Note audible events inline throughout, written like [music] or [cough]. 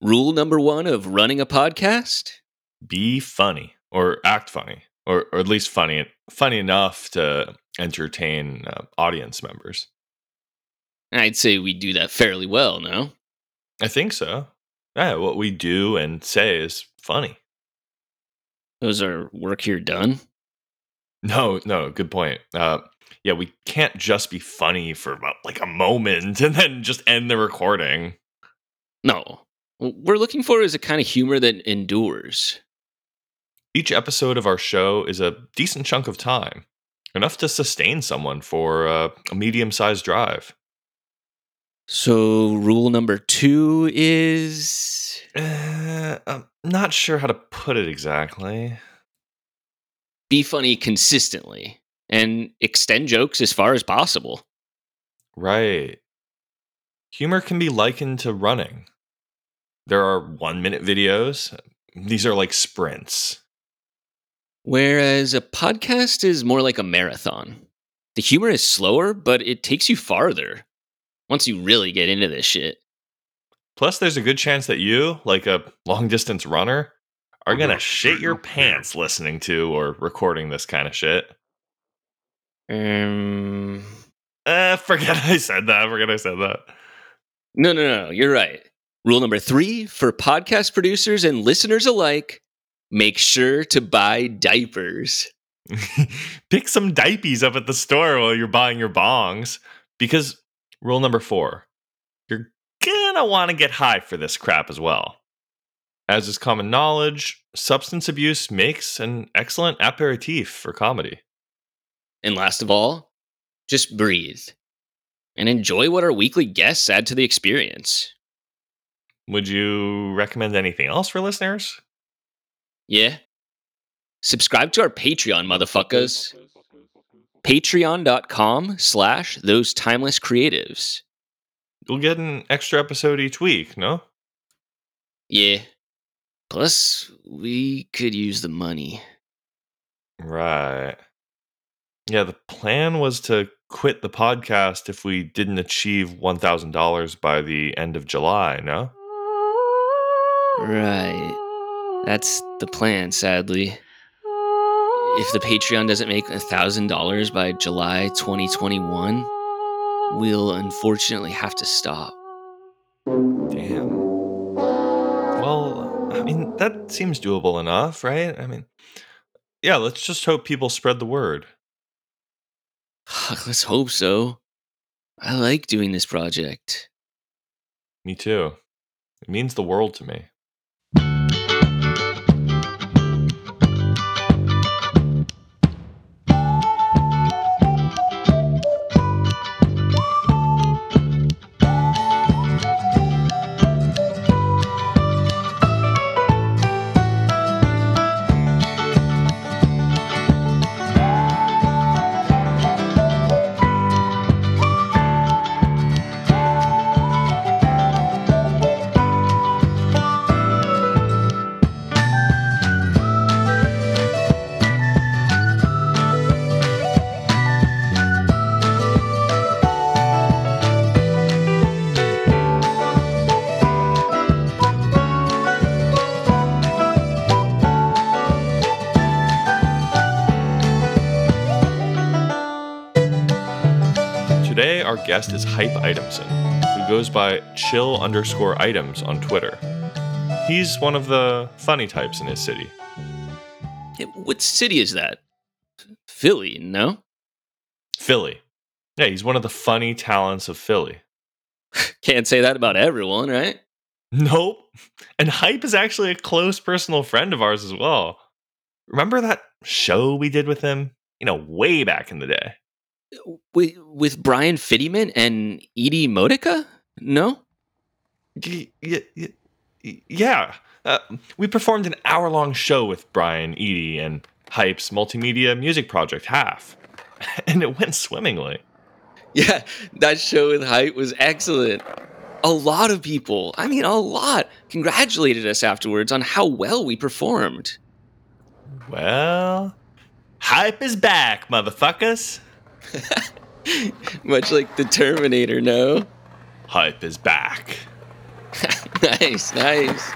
Rule number one of running a podcast? Be funny or act funny, or, or at least funny funny enough to entertain uh, audience members. I'd say we do that fairly well, no? I think so. Yeah, what we do and say is funny. Those are work here done? No, no, good point. Uh, yeah, we can't just be funny for about like a moment [laughs] and then just end the recording. No. What we're looking for is a kind of humor that endures. Each episode of our show is a decent chunk of time, enough to sustain someone for uh, a medium sized drive. So, rule number two is. Uh, I'm not sure how to put it exactly. Be funny consistently and extend jokes as far as possible. Right. Humor can be likened to running. There are one minute videos, these are like sprints. Whereas a podcast is more like a marathon. The humor is slower, but it takes you farther once you really get into this shit. Plus, there's a good chance that you, like a long distance runner, are going to shit your pants listening to or recording this kind of shit. Um. Uh, forget [laughs] I said that. Forget I said that. No, no, no. You're right. Rule number three for podcast producers and listeners alike make sure to buy diapers. [laughs] Pick some diapies up at the store while you're buying your bongs. Because rule number four, you're gonna want to get high for this crap as well. As is common knowledge, substance abuse makes an excellent aperitif for comedy. And last of all, just breathe and enjoy what our weekly guests add to the experience. Would you recommend anything else for listeners? Yeah. Subscribe to our Patreon, motherfuckers. Patreon.com slash those timeless creatives. You'll get an extra episode each week, no? Yeah. Plus, we could use the money. Right. Yeah, the plan was to quit the podcast if we didn't achieve $1,000 by the end of July, no? Right. That's the plan, sadly. If the Patreon doesn't make $1,000 by July 2021, we'll unfortunately have to stop. Damn. Well, I mean, that seems doable enough, right? I mean, yeah, let's just hope people spread the word. [sighs] Let's hope so. I like doing this project. Me too. It means the world to me. Guest is Hype Itemson, who goes by chill underscore items on Twitter. He's one of the funny types in his city. What city is that? Philly, no? Philly. Yeah, he's one of the funny talents of Philly. [laughs] Can't say that about everyone, right? Nope. And Hype is actually a close personal friend of ours as well. Remember that show we did with him? You know, way back in the day. With, with Brian Fittyman and Edie Modica? No? Y- y- y- y- yeah. Uh, we performed an hour long show with Brian, Edie, and Hype's multimedia music project, Half. [laughs] And it went swimmingly. Yeah, that show with Hype was excellent. A lot of people, I mean, a lot, congratulated us afterwards on how well we performed. Well, Hype is back, motherfuckers. [laughs] Much like the Terminator, no? Hype is back. [laughs] nice, nice.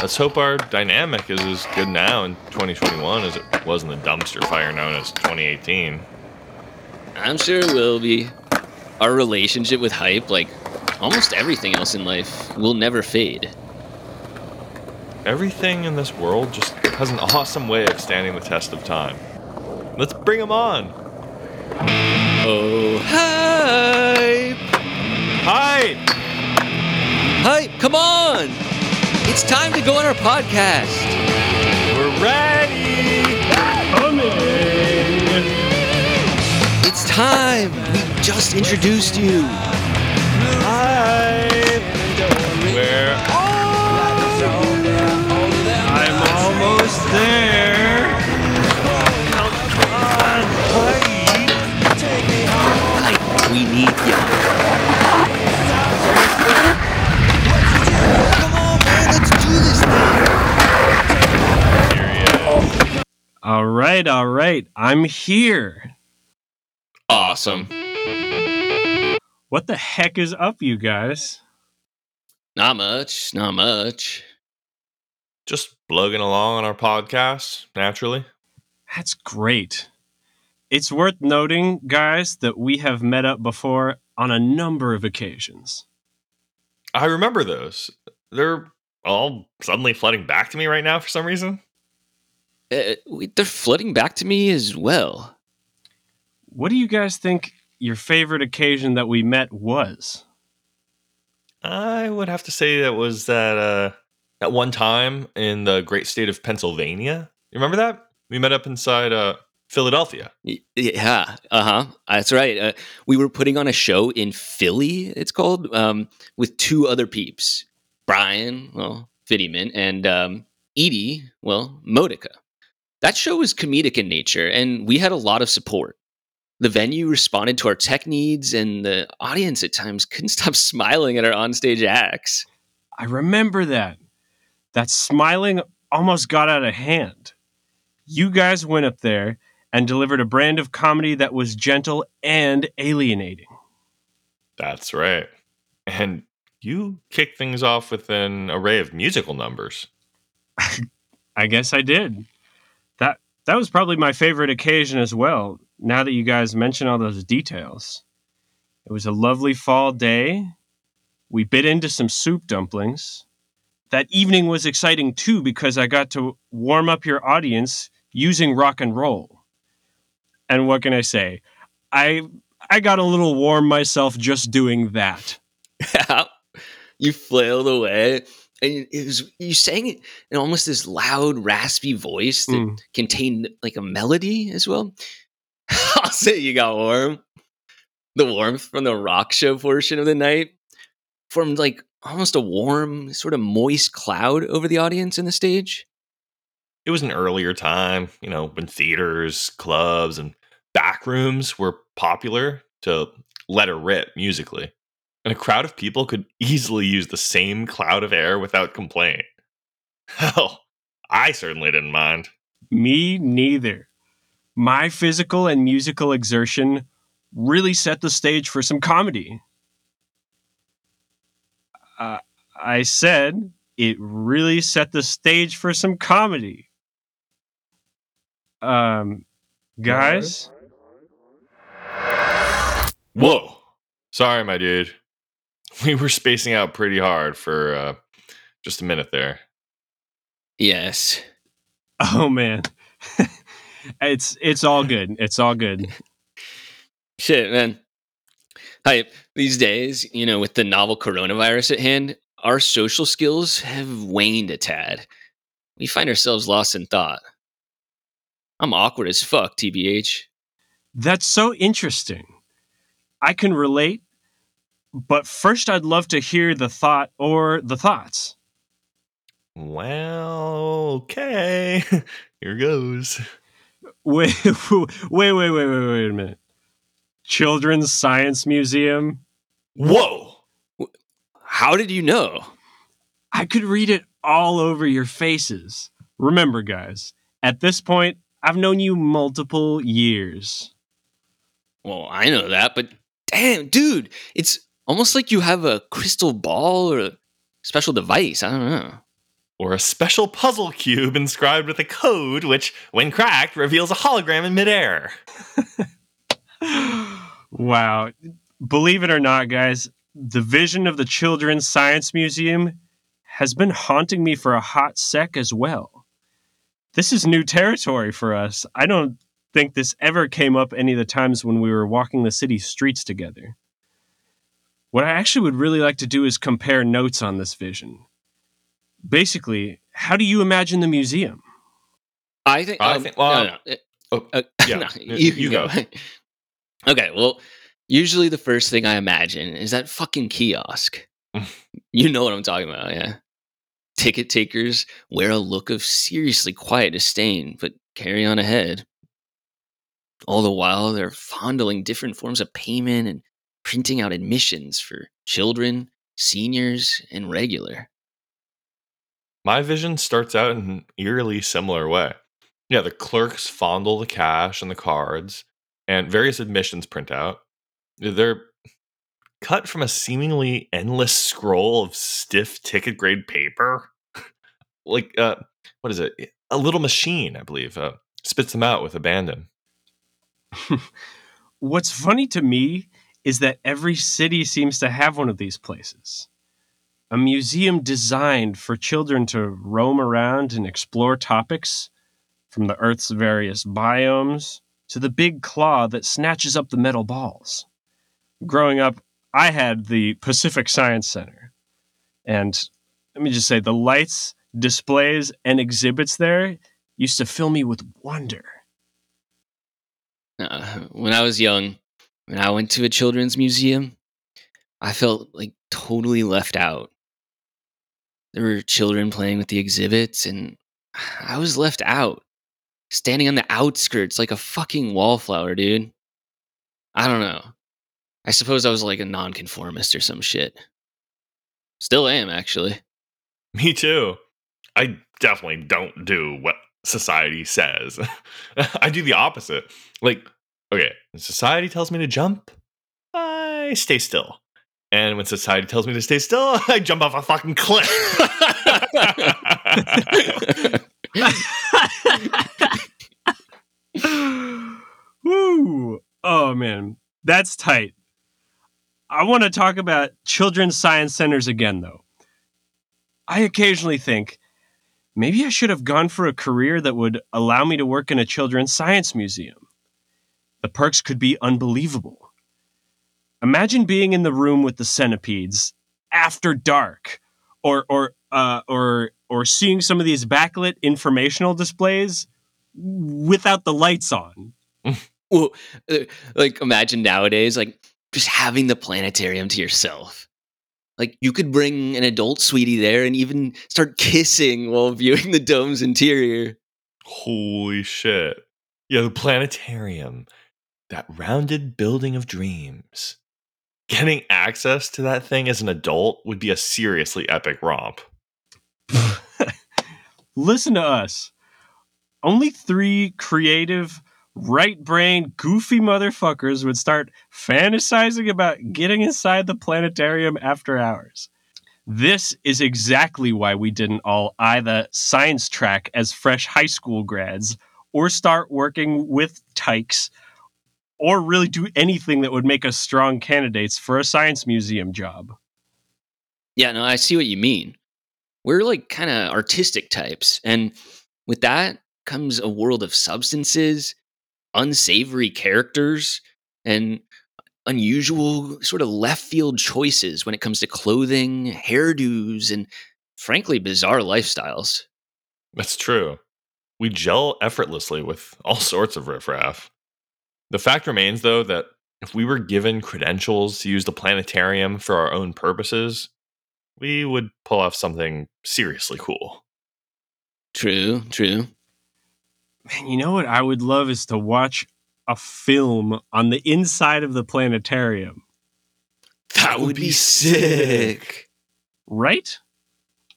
Let's hope our dynamic is as good now in 2021 as it was in the dumpster fire known as 2018. I'm sure it will be. Our relationship with hype, like almost everything else in life, will never fade. Everything in this world just has an awesome way of standing the test of time. Let's bring them on. Oh, hype! Hi! Hype, come on! It's time to go on our podcast. We're ready! Coming! It's time. We just introduced you. Right, all right. I'm here. Awesome. What the heck is up, you guys? Not much, not much. Just plugging along on our podcast, naturally. That's great. It's worth noting, guys, that we have met up before on a number of occasions. I remember those. They're all suddenly flooding back to me right now for some reason. Uh, they're flooding back to me as well. What do you guys think your favorite occasion that we met was? I would have to say that was that uh that one time in the great state of Pennsylvania. You remember that? We met up inside uh Philadelphia. Yeah, uh huh. That's right. Uh, we were putting on a show in Philly. It's called um, with two other peeps, Brian, well, Fiddyman, and um, Edie, well, Modica. That show was comedic in nature, and we had a lot of support. The venue responded to our tech needs, and the audience at times couldn't [laughs] stop smiling at our onstage acts. I remember that. That smiling almost got out of hand. You guys went up there and delivered a brand of comedy that was gentle and alienating. That's right. And you kicked things off with an array of musical numbers. [laughs] I guess I did. That was probably my favorite occasion as well. Now that you guys mention all those details. It was a lovely fall day. We bit into some soup dumplings. That evening was exciting too because I got to warm up your audience using rock and roll. And what can I say? I I got a little warm myself just doing that. [laughs] you flailed away, and it was you sang it in almost this loud, raspy voice that Mm. contained like a melody as well. [laughs] I'll say you got warm. The warmth from the rock show portion of the night formed like almost a warm, sort of moist cloud over the audience and the stage. It was an earlier time, you know, when theaters, clubs, and back rooms were popular to let her rip musically. And a crowd of people could easily use the same cloud of air without complaint. [laughs] Hell, I certainly didn't mind. Me neither. My physical and musical exertion really set the stage for some comedy. Uh, I said it really set the stage for some comedy. Um, guys, Whoa. Sorry, my dude. [laughs] We were spacing out pretty hard for uh, just a minute there. Yes. oh man, it's it's all good. It's all good. [laughs] Shit, man. Hi. These days, you know, with the novel coronavirus at hand, our social skills have waned a tad. We find ourselves lost in thought. I'm awkward as fuck, TBH. That's so interesting. I can relate, but first I'd love to hear the thought or the thoughts. Well, okay. [laughs] Here goes. [laughs] Wait, wait, wait, wait, wait, wait a minute. Children's Science Museum. Whoa. How did you know? I could read it all over your faces. Remember, guys, at this point, I've known you multiple years. Well, I know that, but damn, dude, it's Almost like you have a crystal ball or a special device. I don't know. Or a special puzzle cube inscribed with a code, which, when cracked, reveals a hologram in midair. [laughs] wow. Believe it or not, guys, the vision of the Children's Science Museum has been haunting me for a hot sec as well. This is new territory for us. I don't think this ever came up any of the times when we were walking the city streets together. What I actually would really like to do is compare notes on this vision. Basically, how do you imagine the museum? I think. I um, think- well, no, no, oh, uh, [laughs] yeah, no, you- you, you you go. [laughs] okay. Well, usually the first thing I imagine is that fucking kiosk. [laughs] you know what I'm talking about, yeah. Ticket takers wear a look of seriously quiet disdain, but carry on ahead. All the while, they're fondling different forms of payment and printing out admissions for children, seniors, and regular. My vision starts out in an eerily similar way. Yeah, the clerks fondle the cash and the cards, and various admissions print out. They're cut from a seemingly endless scroll of stiff ticket grade paper. [laughs] like, uh, what is it? A little machine, I believe, uh, spits them out with abandon. [laughs] What's funny to me is that every city seems to have one of these places. A museum designed for children to roam around and explore topics, from the Earth's various biomes to the big claw that snatches up the metal balls. Growing up, I had the Pacific Science Center. And let me just say, the lights, displays, and exhibits there used to fill me with wonder. Uh, when I was young, when I went to a children's museum, I felt like totally left out. There were children playing with the exhibits, and [sighs] I was left out, standing on the outskirts like a fucking wallflower, dude. I don't know. I suppose I was like a nonconformist or some shit. Still am, actually. Me too. I definitely don't do what society says. [laughs] I do the opposite. Like, okay, when society tells me to jump, I stay still. And when society tells me to stay still, [laughs] I jump off a fucking cliff. [laughs] Woo! Oh man, that's tight. I want to talk about children's science centers again, though. I occasionally think maybe I should have gone for a career that would allow me to work in a children's science museum. The perks could be unbelievable. Imagine being in the room with the centipedes after dark, or or uh, or or seeing some of these backlit informational displays without the lights on. [laughs] well, uh, like imagine nowadays, like just having the planetarium to yourself. Like you could bring an adult sweetie there and even start kissing while viewing the dome's interior. Holy shit. Yeah, the planetarium. That rounded building of dreams. Getting access to that thing as an adult would be a seriously epic romp. [laughs] Listen to us. Only three creative, right brain, goofy motherfuckers would start fantasizing about getting inside the planetarium after hours. This is exactly why we didn't all eye the science track as fresh high school grads or start working with tykes or really do anything that would make us strong candidates for a science museum job. Yeah, no, I see what you mean. We're like kind of artistic types. And with that comes a world of substances, unsavory characters, and unusual, sort of left field choices when it comes to clothing, hairdos, and frankly, bizarre lifestyles. That's true. We gel effortlessly with all sorts of riffraff. The fact remains, though, that if we were given credentials to use the planetarium for our own purposes, we would pull off something seriously cool. True, true. Man, you know what I would love is to watch a film on the inside of the planetarium, That would be sick. right?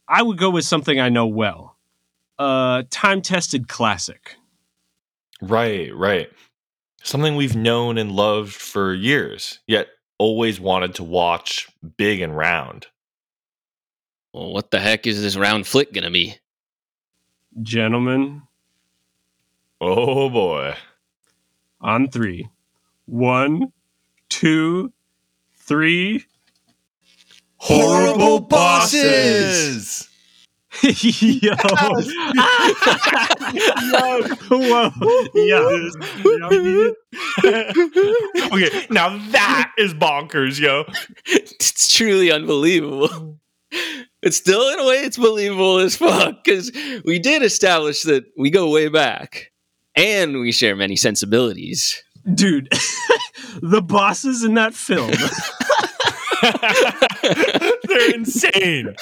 I would go with something I know well. Uh, a time tested classic. Right, right. Something we've known and loved for years, yet always wanted to watch big and round. Well, what the heck is this round flick gonna be? Gentlemen, Oh boy. on three. One, two, three. Horrible bosses! Yo. [laughs] [laughs] Whoa. Yeah. okay, now that is bonkers, yo. it's truly unbelievable. It's still, in a way, it's believable as fuck because we did establish that we go way back and we share many sensibilities. Dude, [laughs] the bosses in that film. They're insane.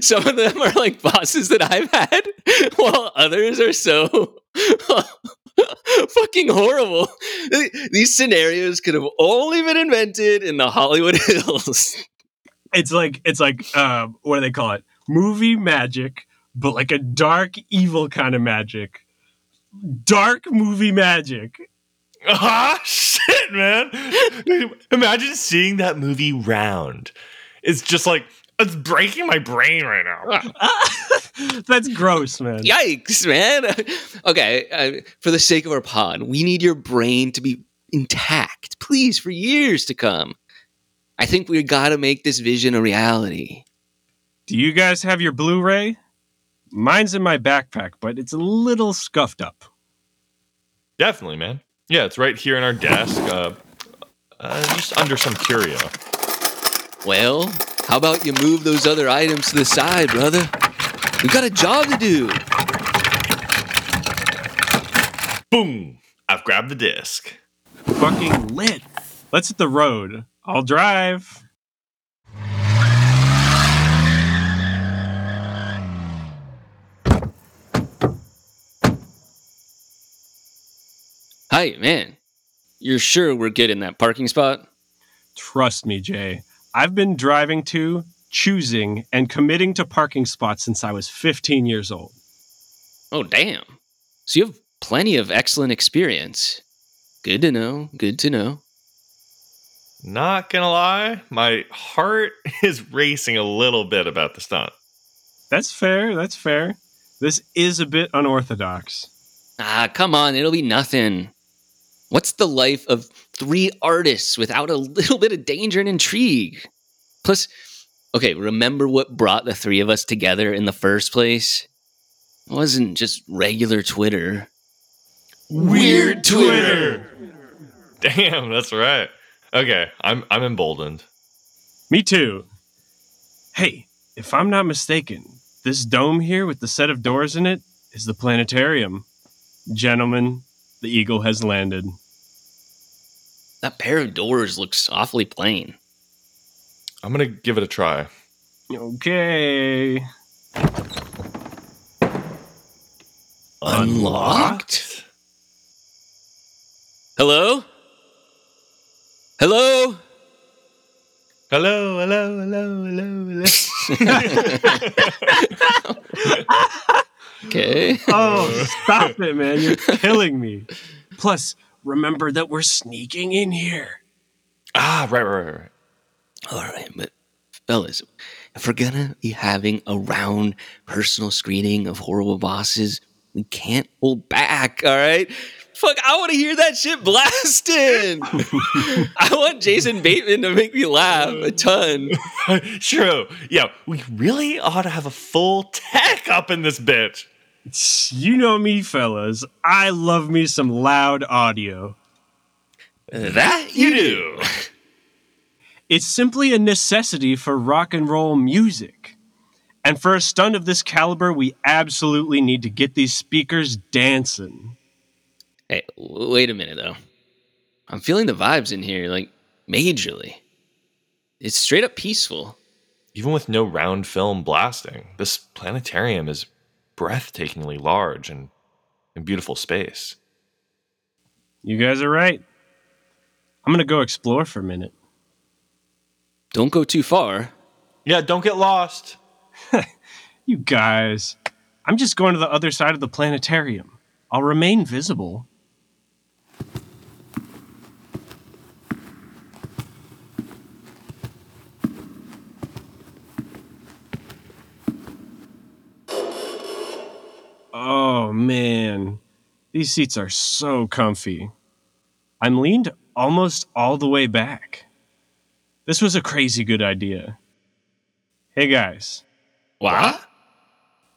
Some of them are like bosses that I've had, while others are so [laughs] fucking horrible. These scenarios could have only been invented in the Hollywood [laughs] Hills. It's like it's like um, what do they call it? Movie magic, but like a dark evil kind of magic. Dark movie magic. Ah, shit, man. Imagine seeing that movie round. It's just like, it's breaking my brain right now. [laughs] That's gross, man. Yikes, man. Okay, uh, for the sake of our pod, we need your brain to be intact, please, for years to come. I think we gotta make this vision a reality. Do you guys have your Blu-ray? Mine's in my backpack, but it's a little scuffed up. Definitely, man. Yeah, it's right here in our desk, uh, uh, just under some curio. Well, how about you move those other items to the side, brother? We've got a job to do. Boom! I've grabbed the disc. Fucking lit. Let's hit the road. I'll drive. Hi, man. You're sure we're good in that parking spot? Trust me, Jay. I've been driving to, choosing, and committing to parking spots since I was 15 years old. Oh, damn. So you have plenty of excellent experience. Good to know. Good to know. Not gonna lie, my heart [laughs] is racing a little bit about the stunt. That's fair. That's fair. This is a bit unorthodox. Ah, come on. It'll be nothing. What's the life of three artists without a [laughs] little bit of danger and intrigue? Plus, okay, remember what brought the three of us together in the first place? It wasn't just regular Twitter. Weird Twitter. Damn, that's right. Okay, I'm I'm emboldened. Me too. Hey, if I'm not mistaken, this dome here with the set of doors in it is the planetarium. Gentlemen, the eagle has landed. That pair of doors looks awfully plain. I'm gonna give it a try. Okay. Unlocked? Hello? Hello? Hello, hello, hello, hello, hello. [laughs] Okay. Oh, stop it, man. You're killing me. Plus, remember that we're sneaking in here. ah, right, right, right, right. All right, but fellas, if we're gonna be having a round personal screening of horrible bosses, we can't hold back. All right. Fuck, I want to hear that shit blasting. [laughs] I want Jason Bateman to make me laugh a ton. [laughs] True. Yeah, we really ought to have a full tech up in this bitch. You know me, fellas. I love me some loud audio. That you do. It's simply a necessity for rock and roll music. And for a stunt of this caliber, we absolutely need to get these speakers dancing. Hey, w- wait a minute though. I'm feeling the vibes in here, like majorly. It's straight up peaceful. Even with no round film blasting, this planetarium is breathtakingly large and in beautiful space. You guys are right. I'm gonna go explore for a minute. Don't go too far. Yeah, don't get lost. [laughs] You guys, I'm just going to the other side of the planetarium. I'll remain visible. Oh man, these seats are so comfy. I'm leaned almost all the way back. This was a crazy good idea. Hey guys, What?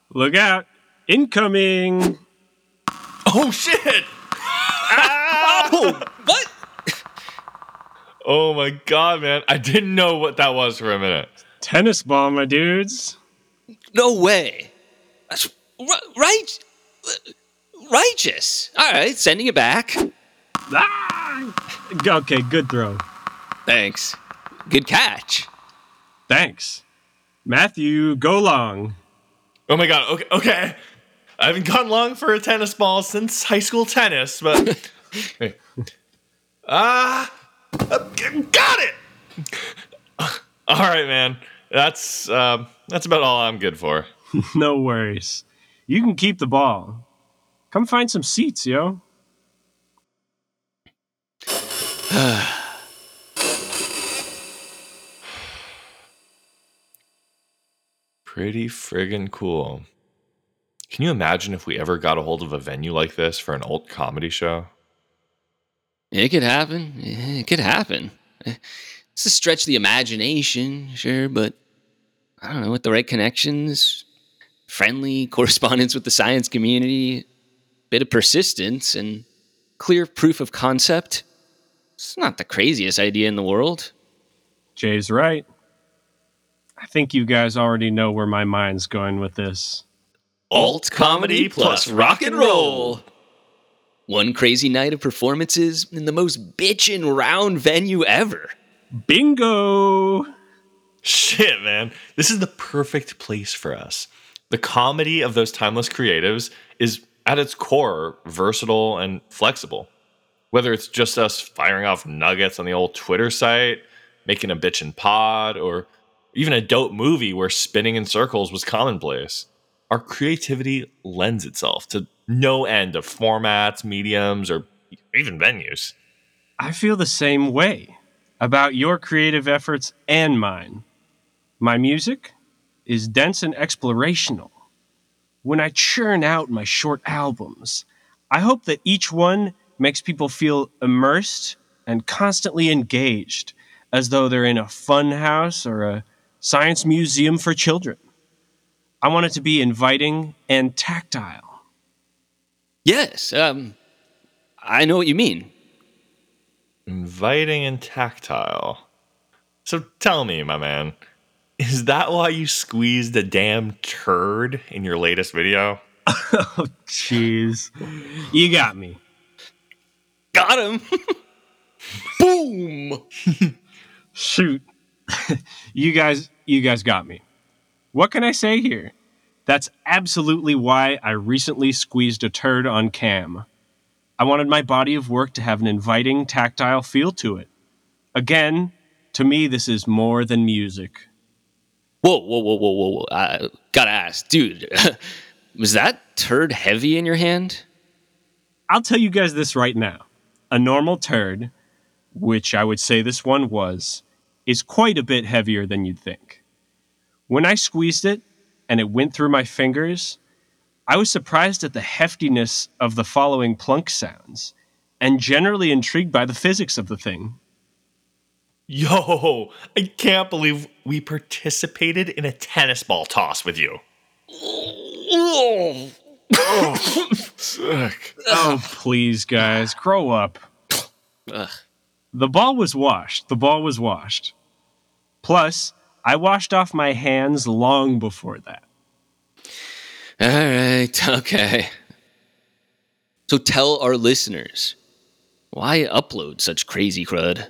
look out! Incoming! Oh shit! [laughs] Oh, what? Oh my god, man! I didn't know what that was for a minute. Tennis ball, my dudes. No way. That's ri- right. Righteous. All right, sending it back. Ah! Okay, good throw. Thanks. Good catch. Thanks. Matthew, go long. Oh my god. Okay, okay. I haven't gone long for a tennis ball since high school tennis, but [laughs] Hey. ah, uh, got it. All right, man. That's um, that's about all I'm good for. [laughs] no worries. You can keep the ball. Come find some seats, yo. [sighs] Pretty friggin' cool. Can you imagine if we ever got a hold of a venue like this for an alt comedy show? It could happen. It could happen. It's a stretch of the imagination, sure, but I don't know, with the right connections, friendly [laughs] correspondence with the science community, bit of persistence, and clear proof of concept, it's not the craziest idea in the world. Jay's right. I think you guys already know where my mind's going with this. Alt comedy plus rock and roll. One crazy night of performances in the most bitchin' round venue ever. Bingo! Shit, man. This is the perfect place for us. The comedy of those timeless creatives is at its core versatile and flexible. Whether it's just us firing off nuggets on the old Twitter site, making a bitchin' pod, or even a dope movie where spinning in circles was commonplace, our creativity lends itself to no end of formats, mediums, or even venues. I feel the same way about your creative efforts and mine. My music is dense and explorational. When I churn out my short albums, I hope that each one makes people feel immersed and constantly engaged, as though they're in a fun house or a science museum for children. I want it to be inviting and tactile. Yes, um, I know what you mean. Inviting and tactile. So tell me, my man, is that why you squeezed a damn turd in your latest video? [laughs] Oh, jeez. You got me. Got him. [laughs] Boom. [laughs] Shoot. you guys you guys got me. What can I say here? That's absolutely why I recently squeezed a turd on cam. I wanted my body of work to have an inviting, tactile feel to it. Again, to me, this is more than music. Whoa, whoa, whoa, whoa, whoa, whoa. I gotta ask, dude, [laughs] was that turd heavy in your hand? I'll tell you guys this right now. A normal turd, which I would say this one was, is quite a bit heavier than you'd think. When I squeezed it and it went through my fingers, I was surprised at the heftiness of the following plunk sounds and generally intrigued by the physics of the thing. Yo, I can't believe we participated in a tennis ball toss with you. Oh, Sick. Oh, [laughs] please, guys, grow up. Ugh. The ball was washed. The ball was washed. Plus, I washed off my hands long before that. All right, [laughs] okay. So tell our listeners why upload such crazy crud?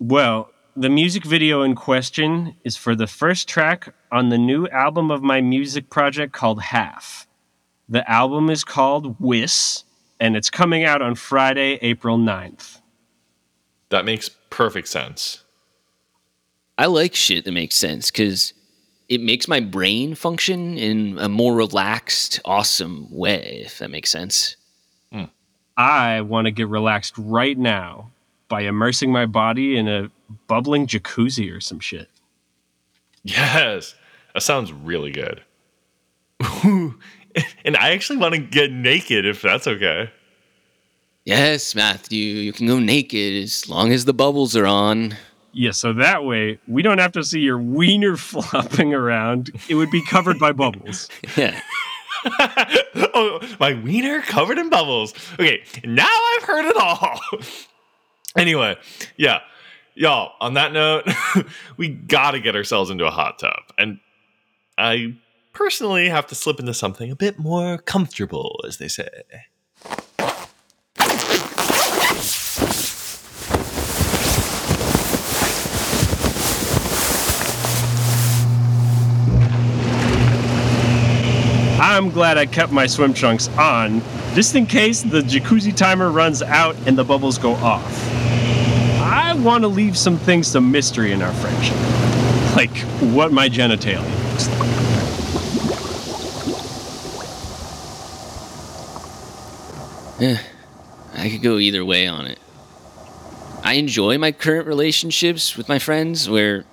Well, the music video in question is for the first track on the new album of my music project called Half. The album is called Wiss, and it's coming out on Friday, April 9th. That makes perfect sense. I like shit that makes sense because it makes my brain function in a more relaxed, awesome way, if that makes sense. Hmm. I want to get relaxed right now by immersing my body in a bubbling jacuzzi or some shit. Yes, that sounds really good. and I actually want to get naked if that's okay. Yes, Matthew, you can go naked as long as the bubbles are on. Yeah, so that way we don't have to see your wiener [laughs] flopping around. It would be covered by bubbles. [laughs] Yeah. [laughs] oh, my wiener covered in bubbles. Okay, now I've heard it all. Anyway, yeah. Y'all, on that note, [laughs] we gotta get ourselves into a hot tub. And I personally have to slip into something a bit more comfortable, as they say. I'm glad I kept my swim trunks on, just in case the jacuzzi timer runs out and the bubbles go off. I want to leave some things to mystery in our friendship, like what my genitalia looks like. Eh, I could go either way on it. I enjoy my current relationships with my friends where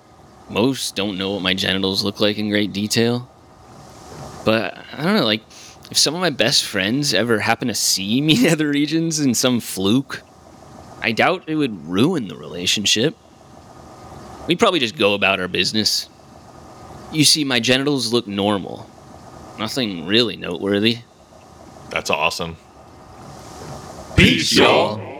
most don't know what my genitals look like in great detail. But I don't know, like, if some of my best friends ever happen to see me in [laughs] other regions in some fluke, I doubt it would ruin the relationship. We'd probably just go about our business. You see, my genitals look normal. Nothing really noteworthy. That's awesome. Peace, y'all.